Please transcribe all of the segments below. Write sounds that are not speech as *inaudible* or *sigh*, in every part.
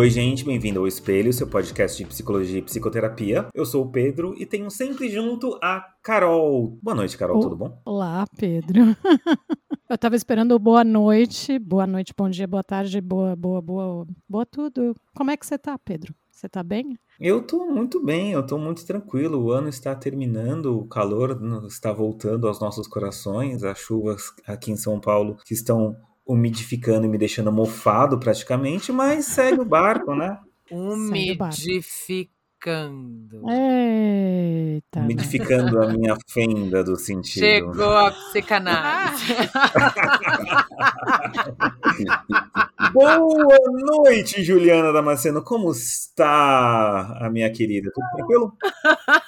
Oi, gente, bem-vindo ao Espelho, seu podcast de psicologia e psicoterapia. Eu sou o Pedro e tenho sempre junto a Carol. Boa noite, Carol, O- tudo bom? Olá, Pedro. *laughs* Eu tava esperando boa noite, boa noite, bom dia, boa tarde, boa, boa, boa, boa tudo. Como é que você tá, Pedro? Você tá bem? Eu tô muito bem, eu tô muito tranquilo. O ano está terminando, o calor está voltando aos nossos corações, as chuvas aqui em São Paulo que estão umidificando e me deixando mofado praticamente, mas segue o barco, né? *laughs* Umidificando. Eita. né? Umidificando a minha fenda do sentido. Chegou a psicanálise. *laughs* Boa noite, Juliana Damasceno. Como está a minha querida? Tudo tranquilo? *laughs*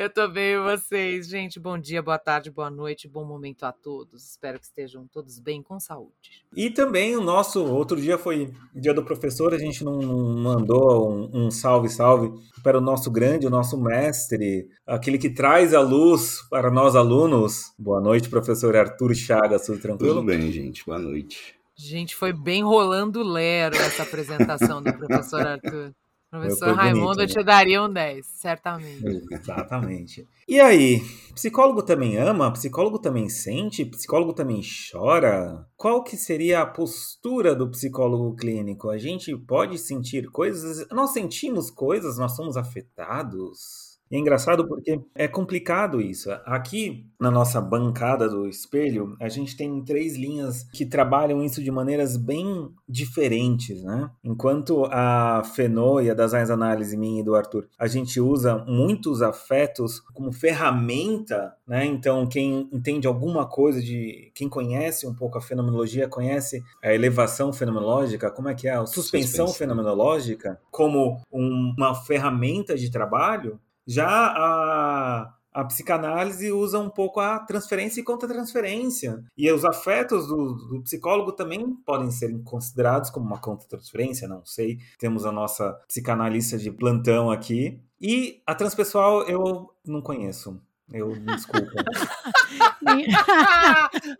Eu tô bem e vocês, gente. Bom dia, boa tarde, boa noite, bom momento a todos. Espero que estejam todos bem com saúde. E também o nosso, outro dia foi dia do professor, a gente não, mandou um, um salve, salve para o nosso grande, o nosso mestre, aquele que traz a luz para nós alunos. Boa noite, professor Arthur Chagas, tudo tranquilo? Tudo bem, gente. Boa noite. Gente, foi bem rolando lero essa apresentação do professor Arthur. Professor Foi bonito, Raimundo, né? eu te daria um 10, certamente. Exatamente. E aí, psicólogo também ama? Psicólogo também sente? Psicólogo também chora? Qual que seria a postura do psicólogo clínico? A gente pode sentir coisas? Nós sentimos coisas? Nós somos afetados? E é engraçado porque é complicado isso. Aqui na nossa bancada do espelho, a gente tem três linhas que trabalham isso de maneiras bem diferentes, né? Enquanto a Fenô e a Design Análise minha e do Arthur, a gente usa muitos afetos como ferramenta, né? Então, quem entende alguma coisa de. Quem conhece um pouco a fenomenologia, conhece a elevação fenomenológica, como é que é? A suspensão Suspensão. fenomenológica, como um- uma ferramenta de trabalho. Já a, a psicanálise usa um pouco a transferência e contra-transferência. E os afetos do, do psicólogo também podem ser considerados como uma contra-transferência, não sei. Temos a nossa psicanalista de plantão aqui. E a transpessoal eu não conheço. Eu me desculpa.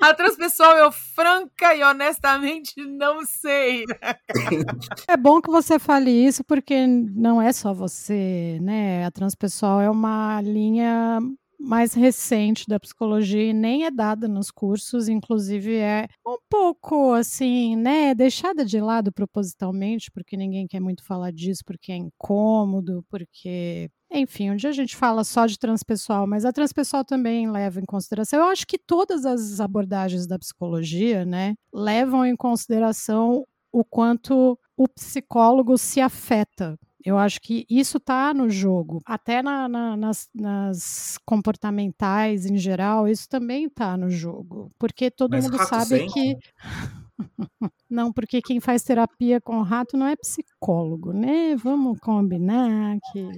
a *laughs* transpessoal, eu franca e honestamente não sei. É bom que você fale isso, porque não é só você, né? A transpessoal é uma linha mais recente da psicologia e nem é dada nos cursos, inclusive é um pouco assim, né, deixada de lado propositalmente, porque ninguém quer muito falar disso, porque é incômodo, porque enfim, um dia a gente fala só de transpessoal, mas a transpessoal também leva em consideração. Eu acho que todas as abordagens da psicologia, né, levam em consideração o quanto o psicólogo se afeta. Eu acho que isso está no jogo. Até na- na- nas, nas comportamentais em geral, isso também está no jogo. Porque todo Mas mundo sabe que. *laughs* Não, porque quem faz terapia com rato não é psicólogo, né? Vamos combinar que.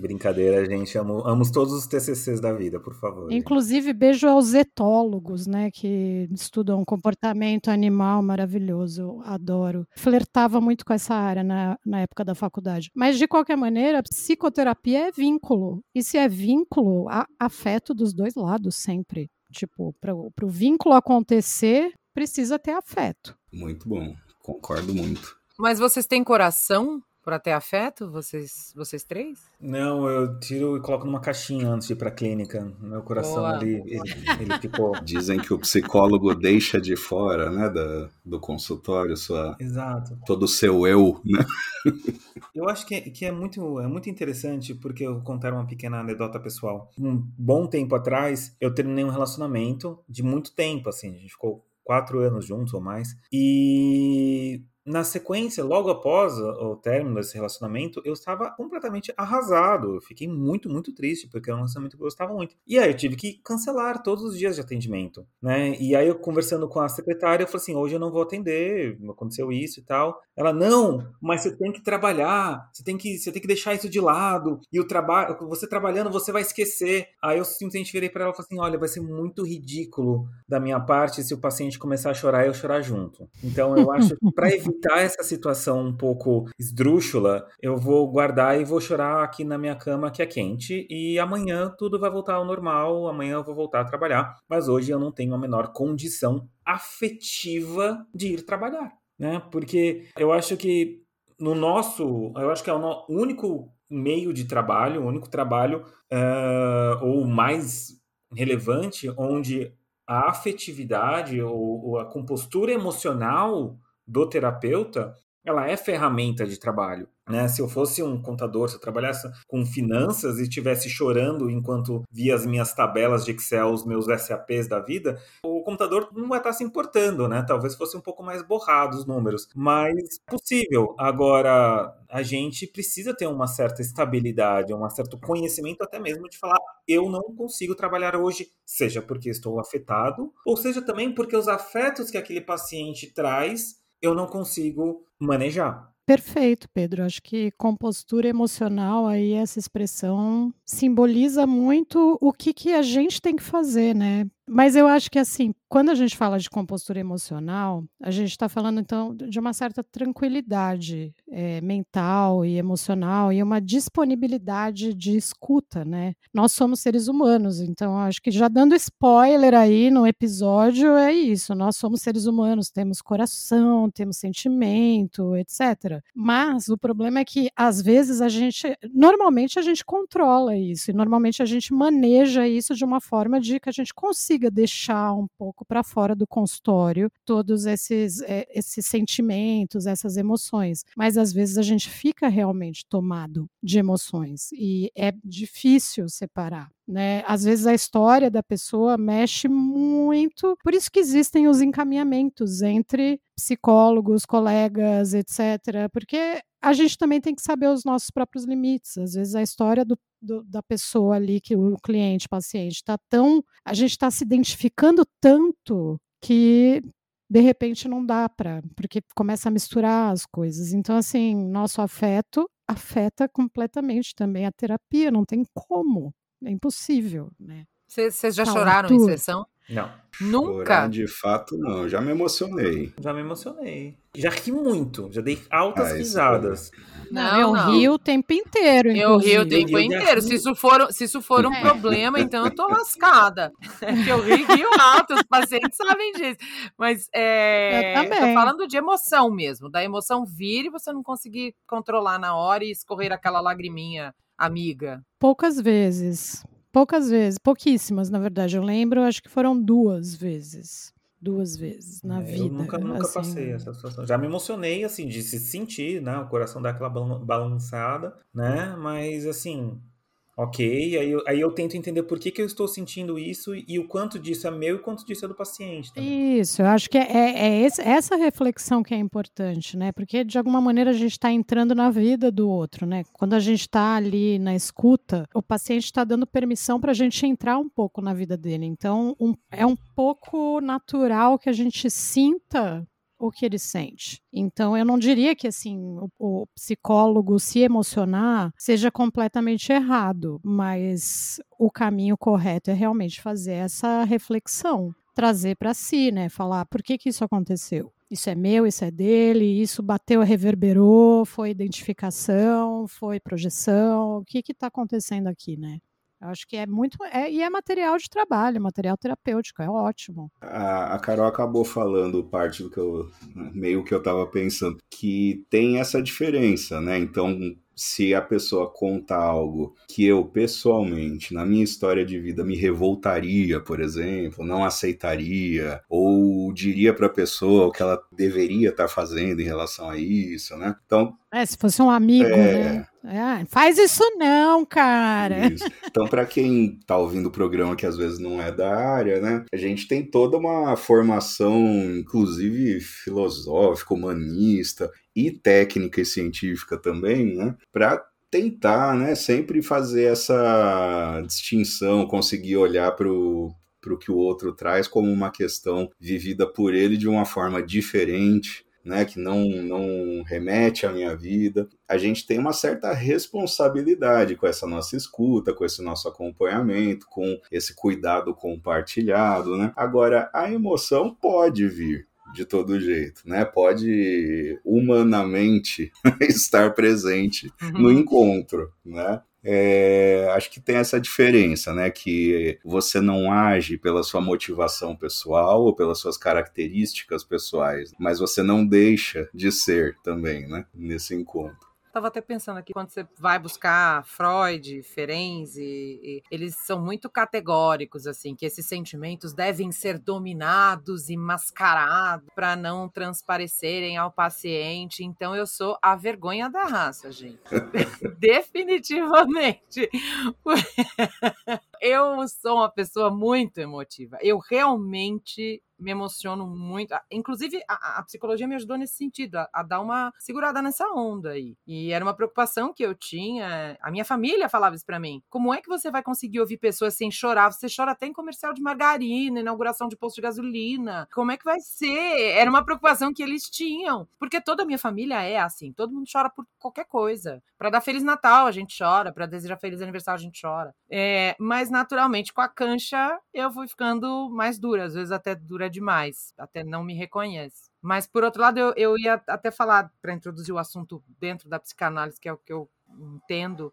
Brincadeira, gente. Amo, amo todos os TCCs da vida, por favor. Inclusive, beijo aos etólogos, né, que estudam comportamento animal maravilhoso, eu adoro. Flertava muito com essa área na, na época da faculdade. Mas, de qualquer maneira, psicoterapia é vínculo. E se é vínculo, há afeto dos dois lados sempre. Tipo, para o vínculo acontecer, precisa ter afeto. Muito bom. Concordo muito. Mas vocês têm coração para ter afeto? Vocês, vocês três? Não, eu tiro e coloco numa caixinha antes de ir pra clínica. Meu coração Boa. ali, ele, ele ficou. *laughs* Dizem que o psicólogo deixa de fora, né, da, do consultório, sua, Exato. todo o seu eu, né? Eu acho que, que é, muito, é muito interessante, porque eu vou contar uma pequena anedota pessoal. Um bom tempo atrás, eu terminei um relacionamento de muito tempo, assim, a gente ficou quatro anos juntos ou mais. E na sequência, logo após o, término desse relacionamento, eu estava completamente arrasado. Eu fiquei muito, muito triste, porque era um relacionamento que eu gostava muito. E aí eu tive que cancelar todos os dias de atendimento, né? E aí eu conversando com a secretária, eu falei assim, hoje eu não vou atender, aconteceu isso e tal. Ela, não, mas você tem que trabalhar, você tem que, você tem que deixar isso de lado, e o trabalho, você trabalhando, você vai esquecer. Aí eu simplesmente virei para ela e falei assim, olha, vai ser muito ridículo da minha parte se o paciente começar a chorar e eu chorar junto. Então eu acho para evitar essa situação um pouco esdrúxula, eu vou guardar e vou chorar aqui na minha cama que é quente, e amanhã tudo vai voltar ao normal, amanhã eu vou voltar a trabalhar, mas hoje eu não tenho a menor condição afetiva de ir trabalhar, né? Porque eu acho que no nosso, eu acho que é o único meio de trabalho, o único trabalho uh, ou mais relevante onde a afetividade ou, ou a compostura emocional do terapeuta ela é ferramenta de trabalho. Né? Se eu fosse um contador, se eu trabalhasse com finanças e estivesse chorando enquanto via as minhas tabelas de Excel, os meus SAPs da vida, o computador não vai estar se importando, né? Talvez fosse um pouco mais borrado os números, mas é possível. Agora, a gente precisa ter uma certa estabilidade, um certo conhecimento até mesmo de falar eu não consigo trabalhar hoje, seja porque estou afetado, ou seja também porque os afetos que aquele paciente traz eu não consigo manejar. Perfeito, Pedro. Acho que compostura emocional aí essa expressão simboliza muito o que, que a gente tem que fazer, né? Mas eu acho que, assim, quando a gente fala de compostura emocional, a gente está falando, então, de uma certa tranquilidade é, mental e emocional e uma disponibilidade de escuta, né? Nós somos seres humanos, então, acho que já dando spoiler aí no episódio, é isso. Nós somos seres humanos, temos coração, temos sentimento, etc. Mas o problema é que, às vezes, a gente, normalmente, a gente controla isso e normalmente a gente maneja isso de uma forma de que a gente consiga consiga deixar um pouco para fora do consultório todos esses, é, esses sentimentos, essas emoções. Mas às vezes a gente fica realmente tomado de emoções e é difícil separar. Né? Às vezes a história da pessoa mexe muito, por isso que existem os encaminhamentos entre psicólogos, colegas, etc. Porque a gente também tem que saber os nossos próprios limites. Às vezes a história do, do, da pessoa ali, que o cliente, paciente, está tão. A gente está se identificando tanto que de repente não dá para, porque começa a misturar as coisas. Então, assim, nosso afeto afeta completamente também a terapia, não tem como, é impossível, né? Vocês já choraram em sessão? Não. Nunca? Chorar, de fato, não. Já me emocionei. Já me emocionei. Já ri muito. Já dei altas ah, risadas. Não, eu não. rio o tempo inteiro. Eu rio o tempo inteiro. Se isso for, se isso for um é. problema, então eu tô lascada. É eu rio, rio alto, os pacientes sabem disso. Mas é, eu também. tô falando de emoção mesmo. Da emoção vir e você não conseguir controlar na hora e escorrer aquela lagriminha amiga. Poucas vezes. Poucas vezes, pouquíssimas, na verdade. Eu lembro, acho que foram duas vezes. Duas vezes na é, vida. Eu nunca, nunca assim. passei essa situação. Já me emocionei, assim, de se sentir, né? O coração dar aquela balançada, né? Mas, assim, Ok, aí eu, aí eu tento entender por que, que eu estou sentindo isso e o quanto disso é meu e o quanto disso é do paciente. Também. Isso, eu acho que é, é, é essa reflexão que é importante, né? Porque de alguma maneira a gente está entrando na vida do outro, né? Quando a gente está ali na escuta, o paciente está dando permissão para a gente entrar um pouco na vida dele. Então, um, é um pouco natural que a gente sinta o que ele sente. Então, eu não diria que assim o, o, psicólogo se emocionar seja completamente errado, mas o caminho correto é realmente fazer essa reflexão, trazer para si, né? Falar por que, que isso aconteceu. Isso é meu, isso é dele, isso bateu, reverberou, foi identificação, foi projeção, o que está acontecendo aqui, né? Eu acho que é muito. É, e é material de trabalho, material terapêutico, é ótimo. A, a Carol acabou falando parte do que eu. meio que eu estava pensando, que tem essa diferença, né? Então, se a pessoa conta algo que eu pessoalmente, na minha história de vida, me revoltaria, por exemplo, não aceitaria, ou diria para a pessoa o que ela deveria estar tá fazendo em relação a isso, né? Então. É, se fosse um amigo, é... né? É, faz isso não, cara. Isso. Então, para quem tá ouvindo o programa que às vezes não é da área, né? A gente tem toda uma formação, inclusive filosófica, humanista, e técnica e científica também, né, para tentar, né, sempre fazer essa distinção, conseguir olhar para o para o que o outro traz como uma questão vivida por ele de uma forma diferente, né, que não, não remete à minha vida. A gente tem uma certa responsabilidade com essa nossa escuta, com esse nosso acompanhamento, com esse cuidado compartilhado. Né? Agora, a emoção pode vir de todo jeito, né? Pode humanamente *laughs* estar presente uhum. no encontro, né? É, acho que tem essa diferença, né? Que você não age pela sua motivação pessoal ou pelas suas características pessoais, mas você não deixa de ser também, né? Nesse encontro. Estava até pensando aqui, quando você vai buscar Freud, Ferenczi, eles são muito categóricos, assim, que esses sentimentos devem ser dominados e mascarados para não transparecerem ao paciente. Então, eu sou a vergonha da raça, gente. *laughs* Definitivamente. *laughs* eu sou uma pessoa muito emotiva. Eu realmente me emociono muito. Inclusive, a, a psicologia me ajudou nesse sentido, a, a, dar uma segurada nessa onda aí. E era uma preocupação que eu tinha. A minha família falava isso pra mim. Como é que você vai conseguir ouvir pessoas sem chorar? Você chora até em comercial de margarina, inauguração de posto de gasolina. Como é que vai ser? Era uma preocupação que eles tinham. Porque toda a minha família é assim. Todo mundo chora por qualquer coisa. Para dar Feliz Natal, a gente chora. Para desejar Feliz Aniversário, a gente chora. É, mas, naturalmente, com a cancha, eu fui ficando mais dura. Às vezes até dura demais, até não me reconhece. Mas, por outro lado, eu, eu ia até falar, para introduzir o assunto dentro da psicanálise, que é o que eu entendo,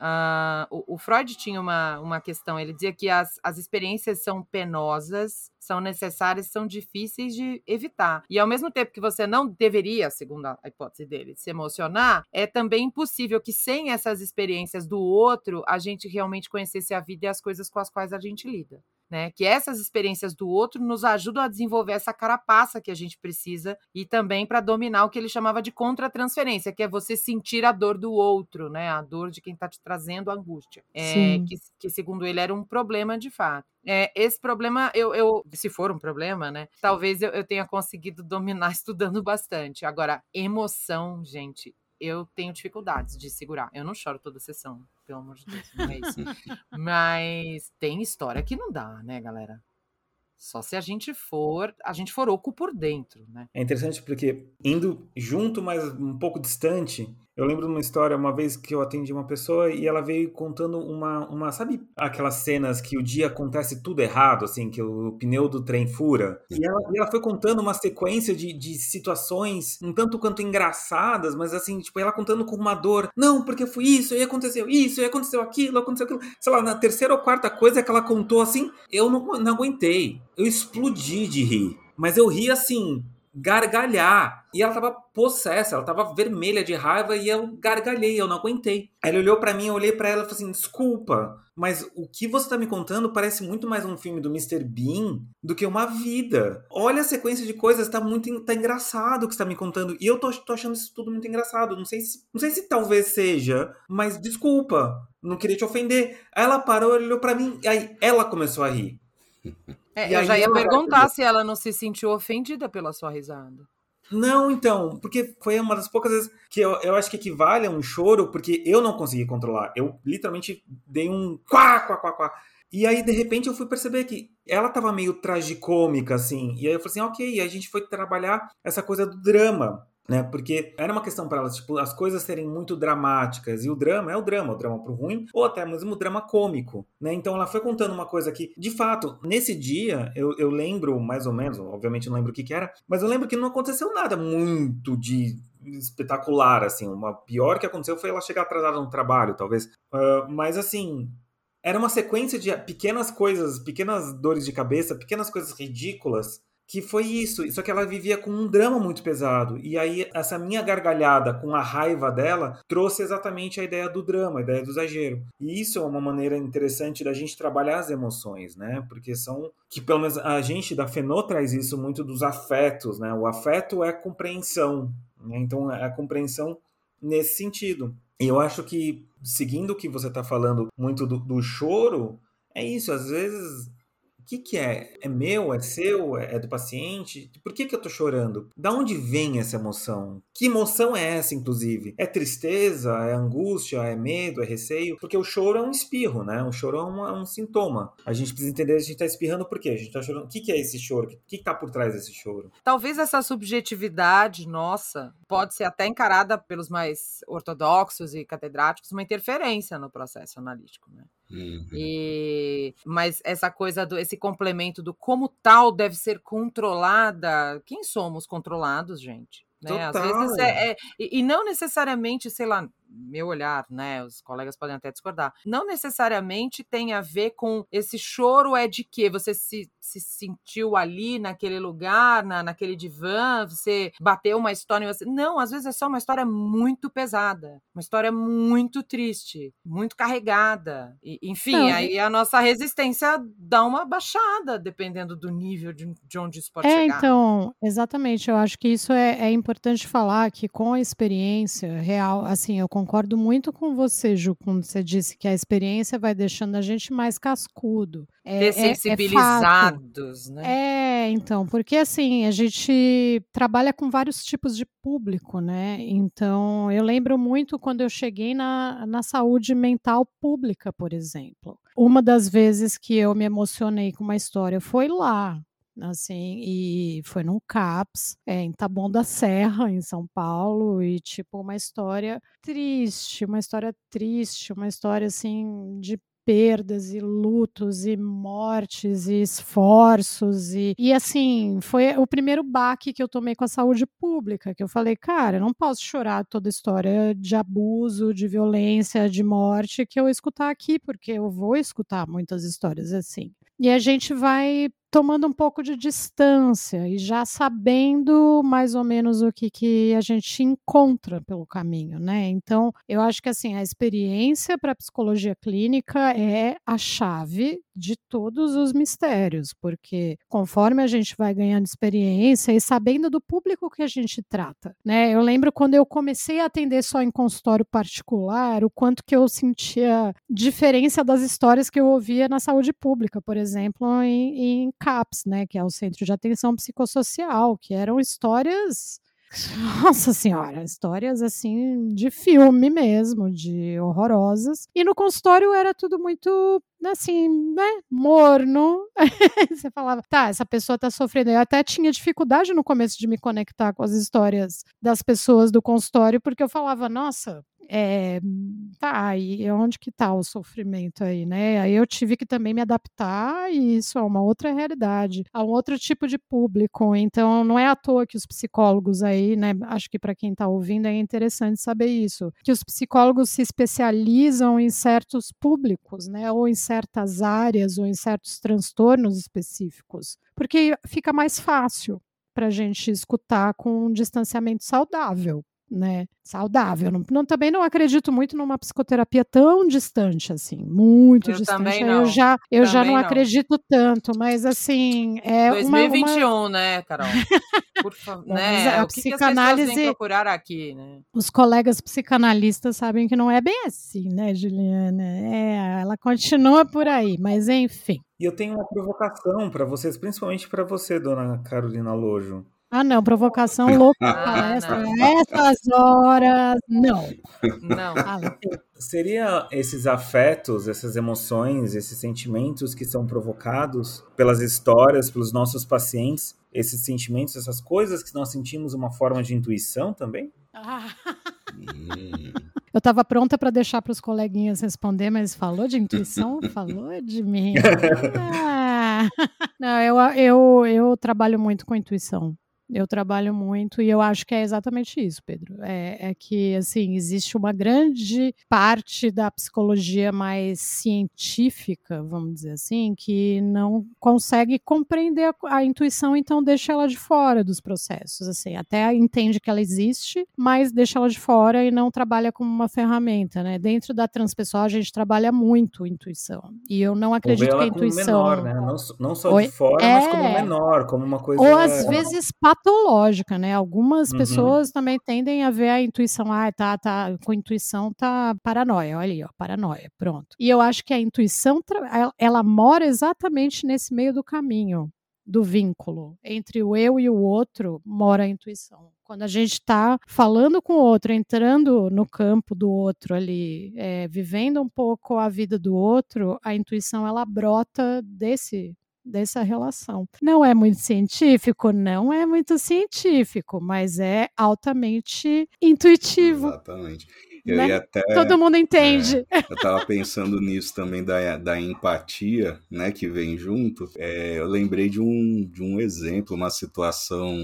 Uh, o, o, Freud tinha uma, uma questão, ele dizia que as, as experiências são penosas, são necessárias, são difíceis de evitar. E ao mesmo tempo que você não deveria, segundo a hipótese dele, se emocionar, é também impossível que sem essas experiências do outro, a gente realmente conhecesse a vida e as coisas com as quais a gente lida né? Que essas experiências do outro nos ajudam a desenvolver essa carapaça que a gente precisa e também para dominar o que ele chamava de contra-transferência, que é você sentir a dor do outro, né? A dor de quem está te trazendo a angústia. É, que, que, segundo ele, era um problema de fato. É, esse problema, eu, eu, se for um problema, né? Talvez eu, eu tenha conseguido dominar *laughs* estudando bastante. Agora, emoção, gente, eu tenho dificuldades de segurar. Eu não choro toda sessão, pelo amor de Deus, não é isso. Mas tem história que não dá, né, galera? Só se a gente for, a gente for oco por dentro, né? É interessante porque indo junto, mas um pouco distante, eu lembro de uma história, uma vez que eu atendi uma pessoa e ela veio contando uma, uma sabe aquelas cenas que o dia acontece tudo errado, assim, que o pneu do trem fura? E ela, e ela foi contando uma sequência de, de situações um tanto quanto engraçadas, mas assim, tipo, ela contando com uma dor. Não, porque foi isso, e aconteceu isso, e aconteceu aquilo, aconteceu aquilo. Sei lá, na terceira ou quarta coisa que ela contou assim, eu não, não aguentei. Eu explodi de rir. Mas eu ri assim, gargalhar. E ela tava possessa, ela tava vermelha de raiva e eu gargalhei, eu não aguentei. Ela olhou para mim, eu olhei para ela e falei assim: "Desculpa, mas o que você tá me contando parece muito mais um filme do Mr. Bean do que uma vida. Olha a sequência de coisas, tá muito tá engraçado o que você tá me contando. E eu tô, tô achando isso tudo muito engraçado. Não sei se, não sei se talvez seja, mas desculpa, não queria te ofender. Aí ela parou, olhou para mim, aí ela começou a rir. É, eu já ia perguntar se ela não se sentiu ofendida pela sua risada. Não, então, porque foi uma das poucas vezes que eu, eu acho que equivale a um choro, porque eu não consegui controlar. Eu literalmente dei um quá, quá, quá, quá. E aí, de repente, eu fui perceber que ela tava meio tragicômica, assim. E aí eu falei assim, ok, e aí a gente foi trabalhar essa coisa do drama né? Porque era uma questão para elas, tipo, as coisas serem muito dramáticas e o drama é o drama, o drama pro ruim ou até mesmo o drama cômico, né? Então ela foi contando uma coisa que, de fato, nesse dia eu, eu lembro mais ou menos, obviamente não lembro o que que era, mas eu lembro que não aconteceu nada muito de espetacular, assim. Uma pior que aconteceu foi ela chegar atrasada no trabalho, talvez. Uh, mas assim, era uma sequência de pequenas coisas, pequenas dores de cabeça, pequenas coisas ridículas que foi isso, só que ela vivia com um drama muito pesado. E aí, essa minha gargalhada com a raiva dela trouxe exatamente a ideia do drama, a ideia do exagero. E isso é uma maneira interessante da gente trabalhar as emoções, né? Porque são. Que pelo menos a gente da Fenô traz isso muito dos afetos, né? O afeto é compreensão. Né? Então, é a compreensão nesse sentido. E eu acho que, seguindo o que você está falando muito do, do choro, é isso. Às vezes que, que é? É meu? É seu? É, é do paciente? Por que, que eu tô chorando? Da onde vem essa emoção? Que emoção é essa, inclusive? É tristeza? É angústia? É medo? É receio? Porque o choro é um espirro, né? O choro é um, é um sintoma. A gente precisa entender a gente tá espirrando por quê? A gente tá chorando. O que, que é esse choro? O que, que tá por trás desse choro? Talvez essa subjetividade nossa pode ser até encarada pelos mais ortodoxos e catedráticos uma interferência no processo analítico, né? Uhum. E, mas essa coisa do esse complemento do como tal deve ser controlada. Quem somos controlados, gente? Né? Às vezes é, é, e não necessariamente, sei lá, meu olhar, né? Os colegas podem até discordar. Não necessariamente tem a ver com esse choro é de que você se, se sentiu ali naquele lugar, na, naquele divã, você bateu uma história. Você... Não, às vezes é só uma história muito pesada, uma história muito triste, muito carregada. E, enfim, Não, aí a nossa resistência dá uma baixada, dependendo do nível de, de onde isso pode é, chegar. Então, exatamente. Eu acho que isso é, é importante falar que com a experiência real, assim, eu concordo muito com você, Ju, quando você disse que a experiência vai deixando a gente mais cascudo. É, Dessensibilizados, é, é né? É, então, porque assim, a gente trabalha com vários tipos de público, né? Então, eu lembro muito quando eu cheguei na, na saúde mental pública, por exemplo. Uma das vezes que eu me emocionei com uma história foi lá, assim, e foi num CAPS, é, em Taboão da Serra, em São Paulo, e tipo, uma história triste, uma história triste, uma história assim de perdas e lutos e mortes e esforços e, e assim foi o primeiro baque que eu tomei com a saúde pública que eu falei cara eu não posso chorar toda história de abuso de violência de morte que eu escutar aqui porque eu vou escutar muitas histórias assim. E a gente vai tomando um pouco de distância e já sabendo mais ou menos o que, que a gente encontra pelo caminho, né? Então, eu acho que assim, a experiência para a psicologia clínica é a chave de todos os mistérios, porque conforme a gente vai ganhando experiência e sabendo do público que a gente trata, né? Eu lembro quando eu comecei a atender só em consultório particular, o quanto que eu sentia diferença das histórias que eu ouvia na saúde pública, por exemplo, em, em CAPS, né, que é o Centro de Atenção Psicossocial, que eram histórias *laughs* nossa senhora, histórias assim de filme mesmo, de horrorosas. E no consultório era tudo muito assim, né, morno. *laughs* Você falava, tá, essa pessoa tá sofrendo. Eu até tinha dificuldade no começo de me conectar com as histórias das pessoas do consultório, porque eu falava, nossa, é, tá, e onde que tá o sofrimento aí, né? Aí eu tive que também me adaptar e isso é uma outra realidade, a um outro tipo de público. Então não é à toa que os psicólogos aí, né? Acho que para quem está ouvindo é interessante saber isso, que os psicólogos se especializam em certos públicos, né? Ou em certas áreas ou em certos transtornos específicos, porque fica mais fácil para a gente escutar com um distanciamento saudável né, saudável. Não, não, também não acredito muito numa psicoterapia tão distante assim, muito eu distante. Eu já, eu já não, não, acredito tanto, mas assim é 2021, uma, uma... né, Carol? Por favor, *laughs* né? A o que psicanálise que procurar aqui, né? Os colegas psicanalistas sabem que não é bem assim, né, Juliana? É, ela continua por aí, mas enfim. E eu tenho uma provocação para vocês, principalmente para você, dona Carolina Lojo. Ah, não, provocação *laughs* louca ah, palestra. Essas horas, não. Não. Ah, Seria esses afetos, essas emoções, esses sentimentos que são provocados pelas histórias, pelos nossos pacientes, esses sentimentos, essas coisas que nós sentimos uma forma de intuição também? Ah. Hum. *laughs* Eu estava pronta para deixar para os coleguinhas responder, mas falou de intuição? *laughs* falou de mim. Ah. Não, eu, eu, eu trabalho muito com intuição. Eu trabalho muito e eu acho que é exatamente isso, Pedro. É, é, que, assim, existe uma grande parte da psicologia mais científica, vamos dizer assim, que não consegue compreender a, a intuição, então deixa ela de fora dos processos. Assim, até entende que ela existe, mas deixa ela de fora e não trabalha como uma ferramenta, né? Dentro da transpessoal a gente trabalha muito intuição. E eu não acredito que a intuição. Menor, né? Não, não só Oi? de fora, é... mas como é. menor, como uma coisa. Ou às vezes patológica, né? Algumas uhum. pessoas também tendem a ver a intuição, ah, tá, tá, com intuição tá paranoia, olha aí, ó, paranoia, pronto. E eu acho que a intuição, ela mora exatamente nesse meio do caminho, do vínculo. Entre o eu e o outro mora a intuição. Quando a gente está falando com o outro, entrando no campo do outro ali, é, vivendo um pouco a vida do outro, a intuição ela brota desse dessa relação. Não é muito científico? Não é muito científico, mas é altamente intuitivo. Exatamente. Eu né? até, Todo mundo entende. É, eu estava pensando nisso também da, da empatia, né, que vem junto. É, eu lembrei de um, de um exemplo, uma situação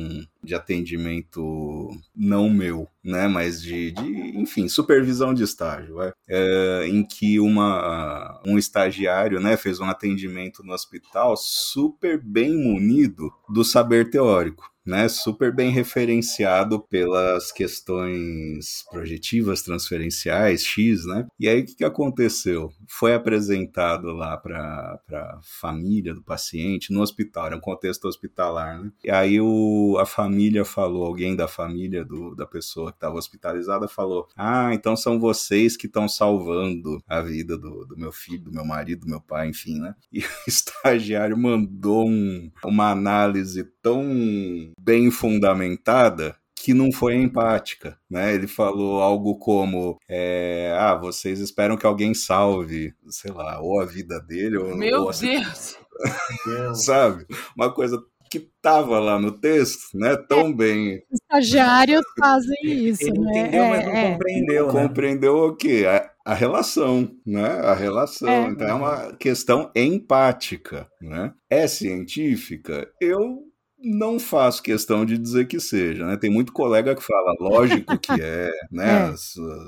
de atendimento não meu, né, mas de, de enfim, supervisão de estágio, é, em que uma, um estagiário, né, fez um atendimento no hospital super bem munido do saber teórico né, super bem referenciado pelas questões projetivas transferenciais, X, né? E aí o que, que aconteceu? Foi apresentado lá para a família do paciente no hospital, era um contexto hospitalar, né? E aí o, a família falou, alguém da família do, da pessoa que estava hospitalizada falou: Ah, então são vocês que estão salvando a vida do, do meu filho, do meu marido, do meu pai, enfim, né? E *laughs* o estagiário mandou um, uma análise tão bem fundamentada que não foi empática, né? Ele falou algo como, é, ah, vocês esperam que alguém salve, sei lá, ou a vida dele ou meu ou Deus, *laughs* sabe? Uma coisa que estava lá no texto, né? Tão é, bem. Estagiários fazem isso, Ele né? Entendeu, é, mas não é. compreendeu. Né? Compreendeu o quê? A, a relação, né? A relação. É. Então é uma questão empática, né? É científica. Eu não faço questão de dizer que seja, né? Tem muito colega que fala, lógico que é, né? *laughs* É.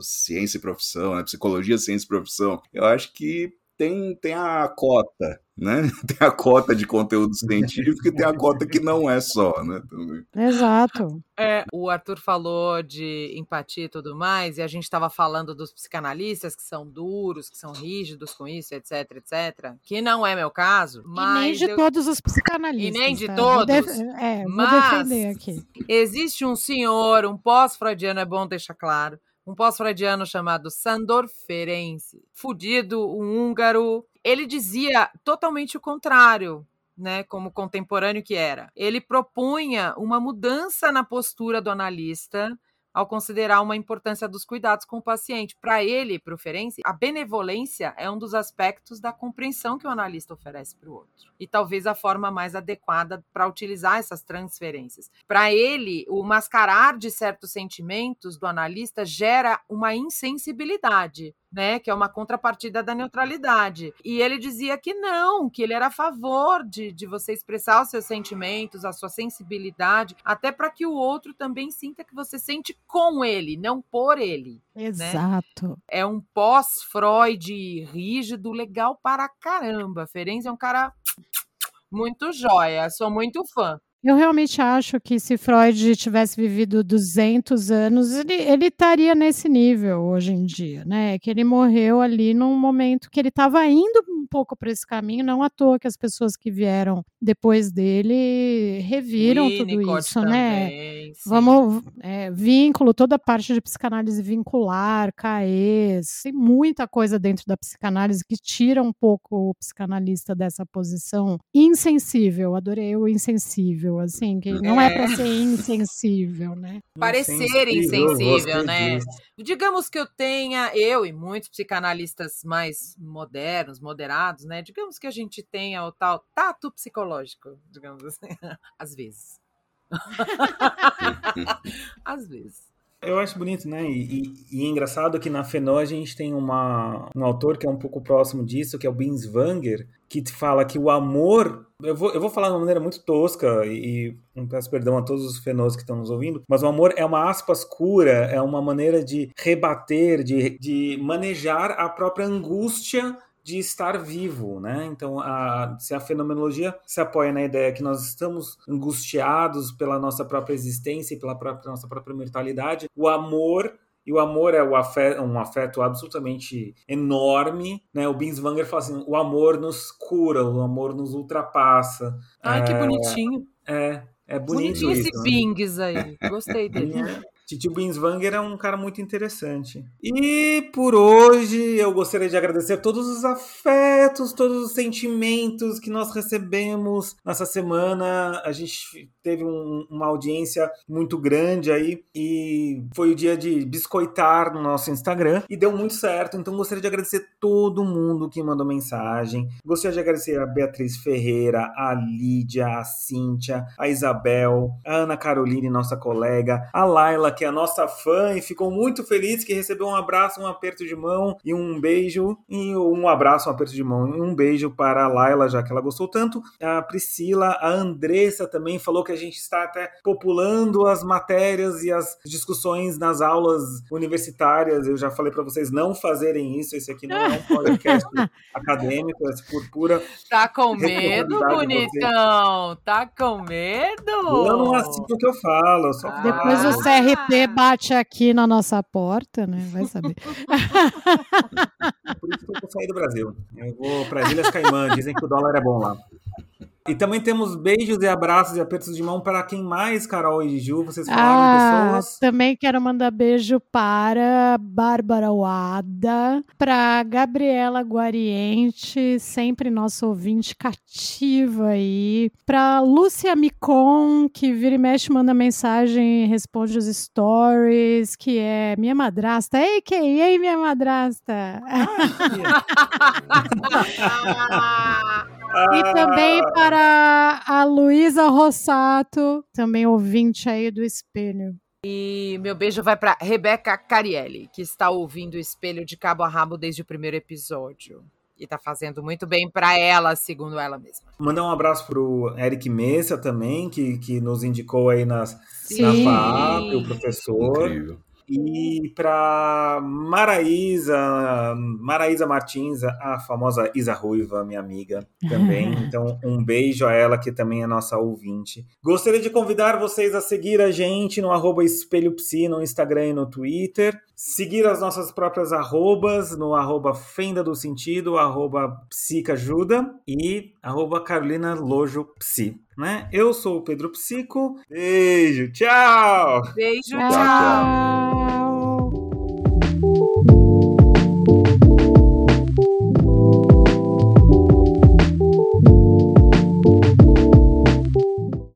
Ciência e profissão, né? Psicologia, ciência e profissão. Eu acho que tem, tem a cota, né? *laughs* Tem a cota de conteúdo científico e tem a cota que não é só, né? Também. Exato. É, o Arthur falou de empatia e tudo mais, e a gente estava falando dos psicanalistas que são duros, que são rígidos com isso, etc, etc. Que não é meu caso, mas. E nem de eu... todos os psicanalistas. E nem de tá? todos. Vou def... É, vou mas defender aqui. Existe um senhor, um pós-freudiano, é bom deixar claro, um pós-freudiano chamado Sandor Ferenczi, fudido, um húngaro. Ele dizia totalmente o contrário. Né, como contemporâneo que era. Ele propunha uma mudança na postura do analista ao considerar uma importância dos cuidados com o paciente. Para ele, para o Ferenczi, a benevolência é um dos aspectos da compreensão que o analista oferece para o outro. E talvez a forma mais adequada para utilizar essas transferências. Para ele, o mascarar de certos sentimentos do analista gera uma insensibilidade né, que é uma contrapartida da neutralidade. E ele dizia que não, que ele era a favor de, de você expressar os seus sentimentos, a sua sensibilidade, até para que o outro também sinta que você sente com ele, não por ele. Né? Exato. Né? É um pós-Freud rígido, legal para caramba. Ferenc é um cara muito joia, sou muito fã. Eu realmente acho que se Freud tivesse vivido 200 anos, ele, ele estaria nesse nível hoje em dia, né? Que ele morreu ali num momento que ele estava indo um pouco para esse caminho, não à toa que as pessoas que vieram depois dele reviram Winnicott tudo isso, né? também, né? Sim. Vamos, é, vínculo, toda a parte de psicanálise vincular, CAES, tem muita coisa dentro da psicanálise que tira um pouco o psicanalista dessa posição insensível, adorei o insensível assim, que não é, é para ser insensível, né? Parecer insensível, né? Disso. Digamos que eu tenha, eu e muitos psicanalistas mais modernos, moderados, né? Digamos que a gente tenha o tal tato psicológico, digamos assim, *laughs* às vezes. *laughs* às vezes. Eu acho bonito, né? E, e, e, é engraçado que na Fenó a gente tem uma, um autor que é um pouco próximo disso, que é o Binswanger, que fala que o amor. Eu vou, eu vou falar de uma maneira muito tosca e, e peço perdão a todos os fenôs que estão nos ouvindo, mas o amor é uma aspas cura, é uma maneira de rebater, de, de manejar a própria angústia de estar vivo, né? Então, a, se a fenomenologia se apoia na ideia que nós estamos angustiados pela nossa própria existência e pela própria, nossa própria mortalidade, o amor e o amor é o afeto, um afeto absolutamente enorme, né? O Binswanger fala assim, o amor nos cura, o amor nos ultrapassa. Ai, é, que bonitinho. É, é bonito Bonitinho isso. esse né? Bings aí, gostei dele. Titio Binswanger é um cara muito interessante. E por hoje eu gostaria de agradecer todos os afetos, todos os sentimentos que nós recebemos nessa semana. A gente teve um, uma audiência muito grande aí e foi o dia de biscoitar no nosso Instagram e deu muito certo. Então gostaria de agradecer todo mundo que mandou mensagem. Gostaria de agradecer a Beatriz Ferreira, a Lídia, a Cíntia, a Isabel, a Ana Caroline, nossa colega, a Laila que é a nossa fã e ficou muito feliz que recebeu um abraço, um aperto de mão e um beijo. E um abraço, um aperto de mão e um beijo para a Laila, já que ela gostou tanto. A Priscila, a Andressa também falou que a gente está até populando as matérias e as discussões nas aulas universitárias. Eu já falei para vocês não fazerem isso. Esse aqui não é um *laughs* podcast acadêmico, é por pura. Tá com medo, bonitão? Tá com medo? Eu não assino o que eu falo. Só... Ah. Depois o CRT bate aqui na nossa porta, né? Vai saber. Por isso que eu vou sair do Brasil. Eu vou para as Ilhas Caimã. Dizem que o dólar é bom lá. E também temos beijos e abraços e apertos de mão para quem mais, Carol e Ju, vocês falaram ah, pessoas. Também quero mandar beijo para Bárbara Wada, para Gabriela Guariente, sempre nosso ouvinte cativa aí, para Lúcia Micon, que vira e mexe manda mensagem, responde os stories, que é minha madrasta. Ei, que ei, minha madrasta. Ah, *laughs* *laughs* e também ah. para a Luísa Rossato, também ouvinte aí do Espelho. E meu beijo vai para Rebeca Carielli, que está ouvindo o Espelho de cabo a rabo desde o primeiro episódio. E tá fazendo muito bem para ela, segundo ela mesma. Mandar um abraço pro Eric Messa também, que, que nos indicou aí nas, na FAP, o professor. Incrível. E para Maraísa, Maraísa Martins, a famosa Isa Ruiva, minha amiga também. *laughs* Então, um beijo a ela, que também é nossa ouvinte. Gostaria de convidar vocês a seguir a gente no arroba Espelho Psi, no Instagram e no Twitter. Seguir as nossas próprias arrobas no arroba Fenda do Sentido, arroba Psicajuda e arroba Carolina Lojo Psi. Né? Eu sou o Pedro Psico. Beijo, tchau! Beijo, tchau! tchau.